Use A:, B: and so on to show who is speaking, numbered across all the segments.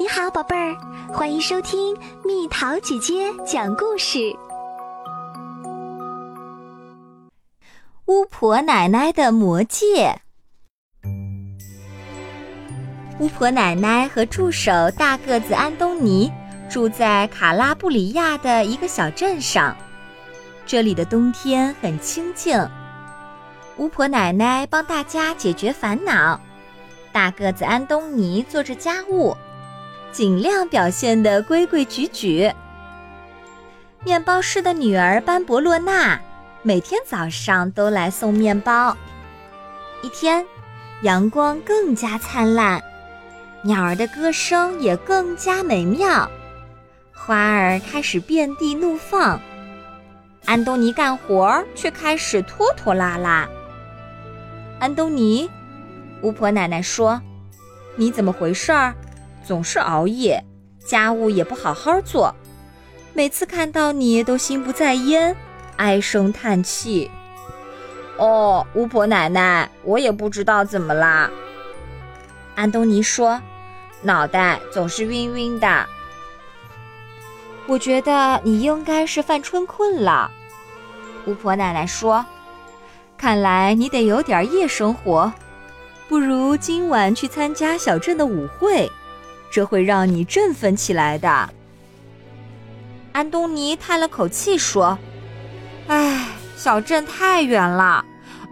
A: 你好，宝贝儿，欢迎收听蜜桃姐姐讲故事。
B: 巫婆奶奶的魔戒。巫婆奶奶和助手大个子安东尼住在卡拉布里亚的一个小镇上，这里的冬天很清静。巫婆奶奶帮大家解决烦恼，大个子安东尼做着家务。尽量表现得规规矩矩。面包师的女儿班博洛娜每天早上都来送面包。一天，阳光更加灿烂，鸟儿的歌声也更加美妙，花儿开始遍地怒放。安东尼干活却开始拖拖拉拉。安东尼，巫婆奶奶说：“你怎么回事儿？”总是熬夜，家务也不好好做，每次看到你都心不在焉，唉声叹气。
C: 哦，巫婆奶奶，我也不知道怎么啦。
B: 安东尼说：“
C: 脑袋总是晕晕的。”
B: 我觉得你应该是犯春困了。巫婆奶奶说：“看来你得有点夜生活，不如今晚去参加小镇的舞会。”这会让你振奋起来的。安东尼叹了口气说：“
C: 唉，小镇太远了，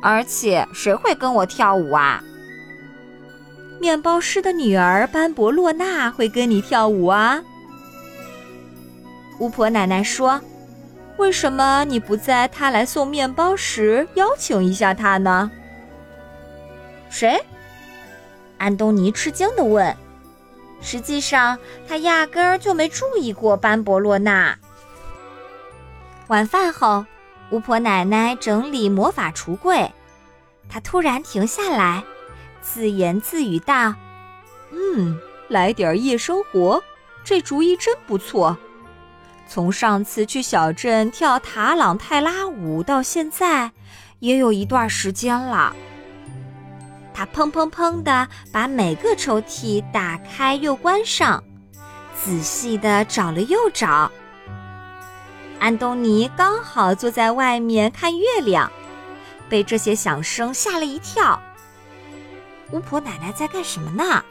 C: 而且谁会跟我跳舞啊？”
B: 面包师的女儿班博洛娜会跟你跳舞啊。巫婆奶奶说：“为什么你不在她来送面包时邀请一下她呢？”
C: 谁？
B: 安东尼吃惊地问。实际上，他压根儿就没注意过班博洛娜。晚饭后，巫婆奶奶整理魔法橱柜，她突然停下来，自言自语道：“嗯，来点夜生活，这主意真不错。从上次去小镇跳塔朗泰拉舞到现在，也有一段时间了。”他砰砰砰地把每个抽屉打开又关上，仔细地找了又找。安东尼刚好坐在外面看月亮，被这些响声吓了一跳。巫婆奶奶在干什么呢？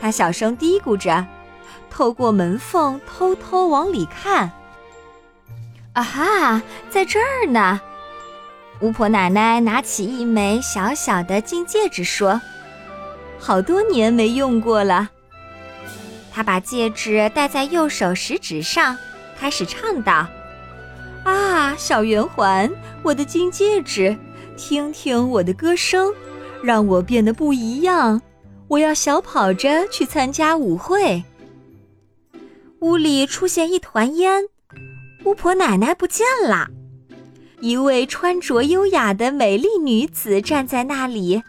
B: 他小声嘀咕着，透过门缝偷偷往里看。啊哈，在这儿呢！巫婆奶奶拿起一枚小小的金戒指，说：“好多年没用过了。”她把戒指戴在右手食指上，开始唱道：“啊，小圆环，我的金戒指，听听我的歌声，让我变得不一样。我要小跑着去参加舞会。”屋里出现一团烟，巫婆奶奶不见了。一位穿着优雅的美丽女子站在那里。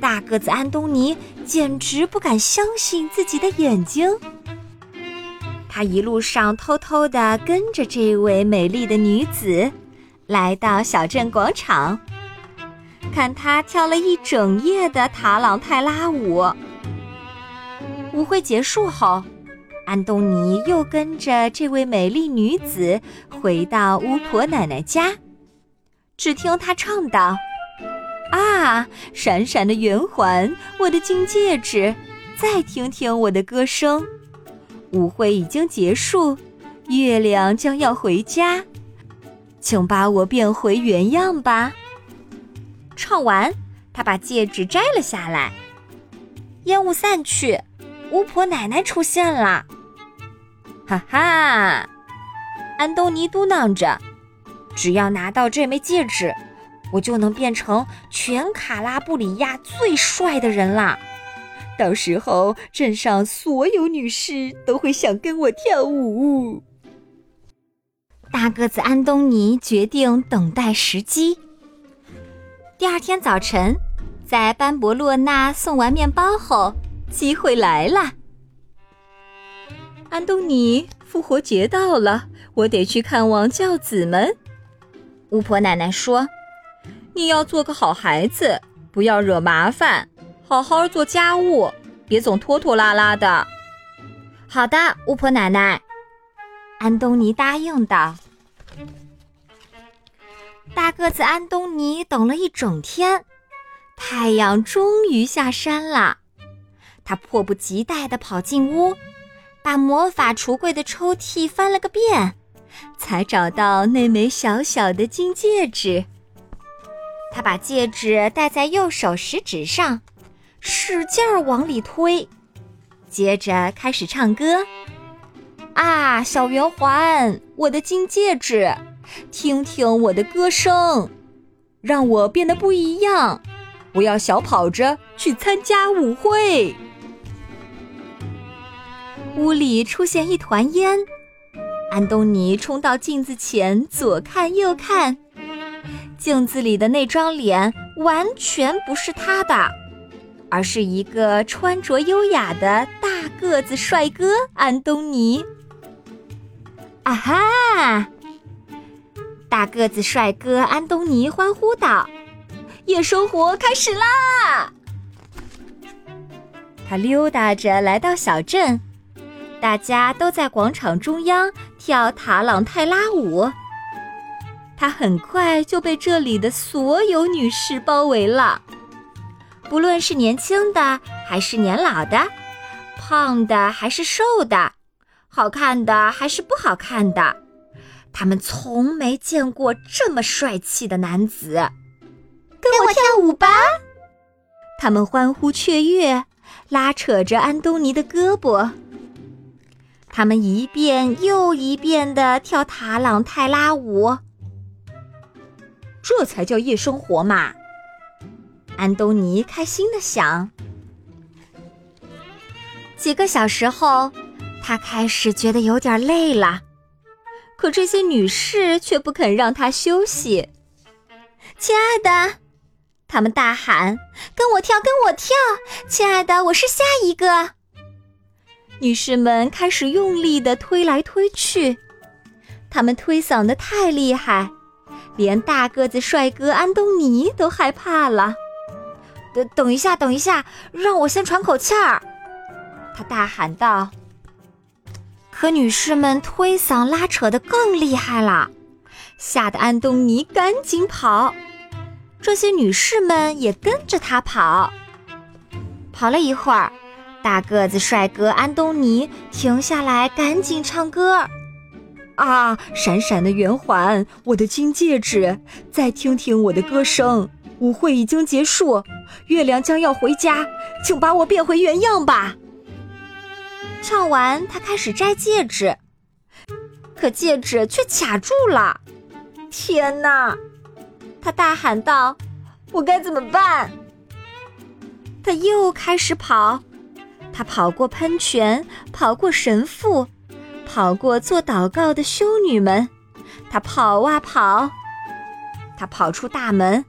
B: 大个子安东尼简直不敢相信自己的眼睛。他一路上偷偷地跟着这位美丽的女子，来到小镇广场，看她跳了一整夜的塔朗泰拉舞。舞会结束后。安东尼又跟着这位美丽女子回到巫婆奶奶家，只听她唱道：“啊，闪闪的圆环，我的金戒指！再听听我的歌声。舞会已经结束，月亮将要回家，请把我变回原样吧。”唱完，她把戒指摘了下来。烟雾散去，巫婆奶奶出现了。
C: 哈哈，
B: 安东尼嘟囔着：“只要拿到这枚戒指，我就能变成全卡拉布里亚最帅的人啦！到时候，镇上所有女士都会想跟我跳舞。”大个子安东尼决定等待时机。第二天早晨，在班博洛娜送完面包后，机会来了。安东尼，复活节到了，我得去看望教子们。巫婆奶奶说：“你要做个好孩子，不要惹麻烦，好好做家务，
C: 别总拖拖拉拉的。
B: 好的，巫婆奶奶。安东尼答应道。大个子安东尼等了一整天，太阳终于下山了。他迫不及待地跑进屋，把魔法橱柜的抽屉翻了个遍，才找到那枚小小的金戒指。他把戒指戴在右手食指上，使劲儿往里推，接着开始唱歌。啊，小圆环，我的金戒指。听听我的歌声，让我变得不一样。我要小跑着去参加舞会。屋里出现一团烟，安东尼冲到镜子前，左看右看，镜子里的那张脸完全不是他的，而是一个穿着优雅的大个子帅哥安东尼。啊哈！大个子帅哥安东尼欢呼道：“夜生活开始啦！”他溜达着来到小镇，大家都在广场中央跳塔朗泰拉舞。他很快就被这里的所有女士包围了，不论是年轻的还是年老的，胖的还是瘦的，好看的还是不好看的。他们从没见过这么帅气的男子，
A: 跟我跳舞吧！
B: 他们欢呼雀跃，拉扯着安东尼的胳膊。他们一遍又一遍地跳塔朗泰拉舞，这才叫夜生活嘛！安东尼开心地想。几个小时后，他开始觉得有点累了。可这些女士却不肯让他休息。亲爱的，他们大喊：“跟我跳，跟我跳！”亲爱的，我是下一个。女士们开始用力的推来推去，他们推搡的太厉害，连大个子帅哥安东尼都害怕了。等等一下，等一下，让我先喘口气儿！他大喊道。可女士们推搡拉扯的更厉害了，吓得安东尼赶紧跑。这些女士们也跟着他跑。跑了一会儿，大个子帅哥安东尼停下来，赶紧唱歌。啊，闪闪的圆环，我的金戒指，再听听我的歌声。舞会已经结束，月亮将要回家，请把我变回原样吧。唱完，他开始摘戒指，可戒指却卡住了。天哪！他大喊道：“我该怎么办？”他又开始跑，他跑过喷泉，跑过神父，跑过做祷告的修女们。他跑啊跑，他跑出大门，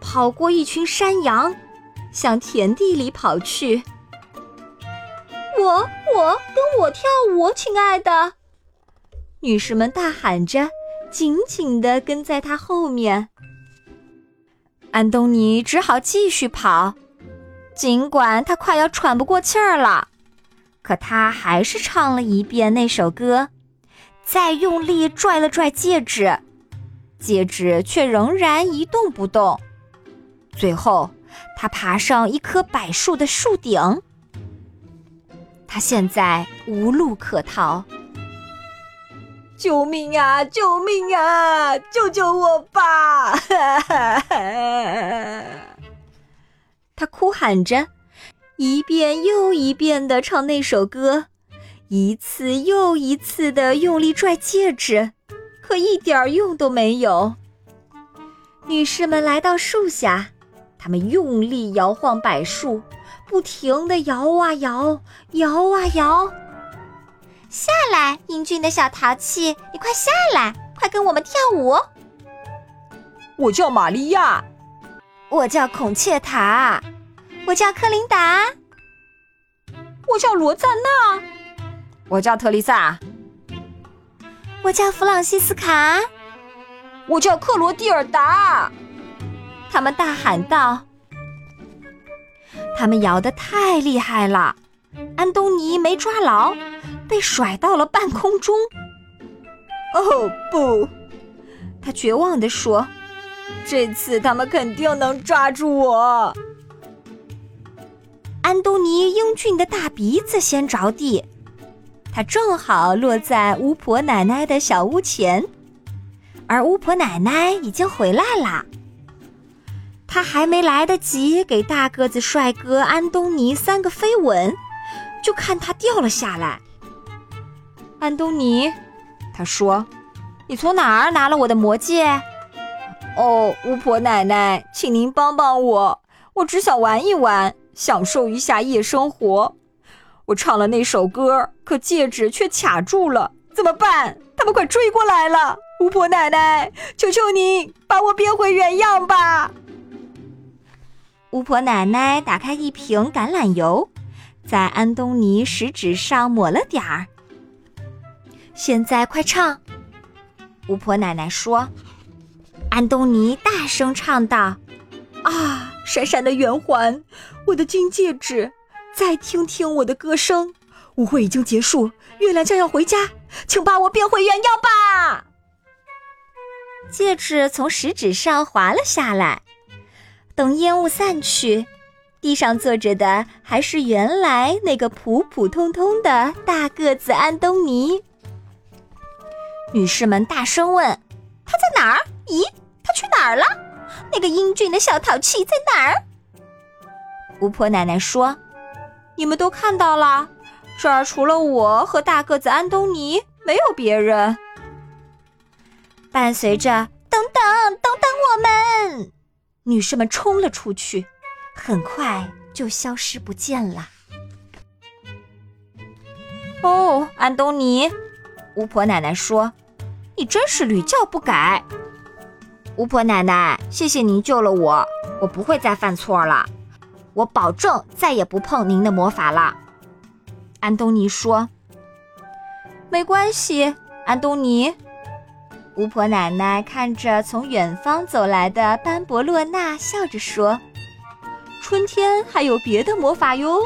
B: 跑过一群山羊，向田地里跑去。我我跟我跳舞，亲爱的！女士们大喊着，紧紧地跟在他后面。安东尼只好继续跑，尽管他快要喘不过气儿了，可他还是唱了一遍那首歌，再用力拽了拽戒指，戒指却仍然一动不动。最后，他爬上一棵柏树的树顶。他现在无路可逃，救命啊！救命啊！救救我吧！他哭喊着，一遍又一遍的唱那首歌，一次又一次的用力拽戒指，可一点用都没有。女士们来到树下，她们用力摇晃柏树。不停地摇啊摇，摇啊摇。下来，英俊的小淘气，你快下来，快跟我们跳舞。
C: 我叫玛利亚，
B: 我叫孔雀塔，我叫克琳达，
C: 我叫罗赞娜，我叫特丽萨，
A: 我叫弗朗西斯卡，
C: 我叫克罗蒂尔达。
B: 他们大喊道。他们摇得太厉害了，安东尼没抓牢，被甩到了半空中。
C: 哦不！他绝望地说：“这次他们肯定能抓住我。”
B: 安东尼英俊的大鼻子先着地，他正好落在巫婆奶奶的小屋前，而巫婆奶奶已经回来啦。他还没来得及给大个子帅哥安东尼三个飞吻，就看他掉了下来。
C: 安东尼，他说：“你从哪儿拿了我的魔戒？”哦，巫婆奶奶，请您帮帮我，我只想玩一玩。享受一下夜生活，我唱了那首歌，可戒指却卡住了，怎么办？他们快追过来了！巫婆奶奶，求求您把我变回原样吧！
B: 巫婆奶奶打开一瓶橄榄油，在安东尼食指上抹了点儿。现在快唱！巫婆奶奶说。安东尼大声唱道：“
C: 啊！”闪闪的圆环，我的金戒指，再听听我的歌声。舞会已经结束，月亮将要回家，请把我变回原样吧。
B: 戒指从食指上滑了下来。等烟雾散去，地上坐着的还是原来那个普普通通的大个子安东尼。女士们大声问：“他在哪儿？咦，他去哪儿了？”那个英俊的小淘气在哪儿？巫婆奶奶说：“
C: 你们都看到了，这儿除了我和大个子安东尼，没有别人。”
B: 伴随着“等等，等等我们”，女士们冲了出去，很快就消失不见了。
C: 哦，安东尼，巫婆奶奶说：“你真是屡教不改。”
B: 巫婆奶奶，谢谢您救了我，我不会再犯错了，我保证再也不碰您的魔法了。安东尼说：“
C: 没关系，安东尼。”
B: 巫婆奶奶看着从远方走来的班博洛娜，笑着说：“
C: 春天还有别的魔法哟。”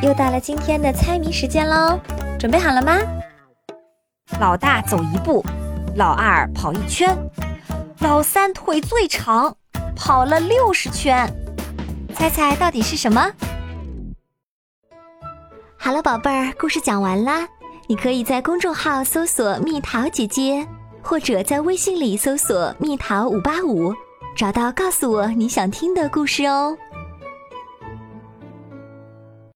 B: 又到了今天的猜谜时间喽，准备好了吗？老大走一步，老二跑一圈，老三腿最长，跑了六十圈。猜猜到底是什么？
A: 好了，宝贝儿，故事讲完啦。你可以在公众号搜索“蜜桃姐姐”，或者在微信里搜索“蜜桃五八五”，找到告诉我你想听的故事哦。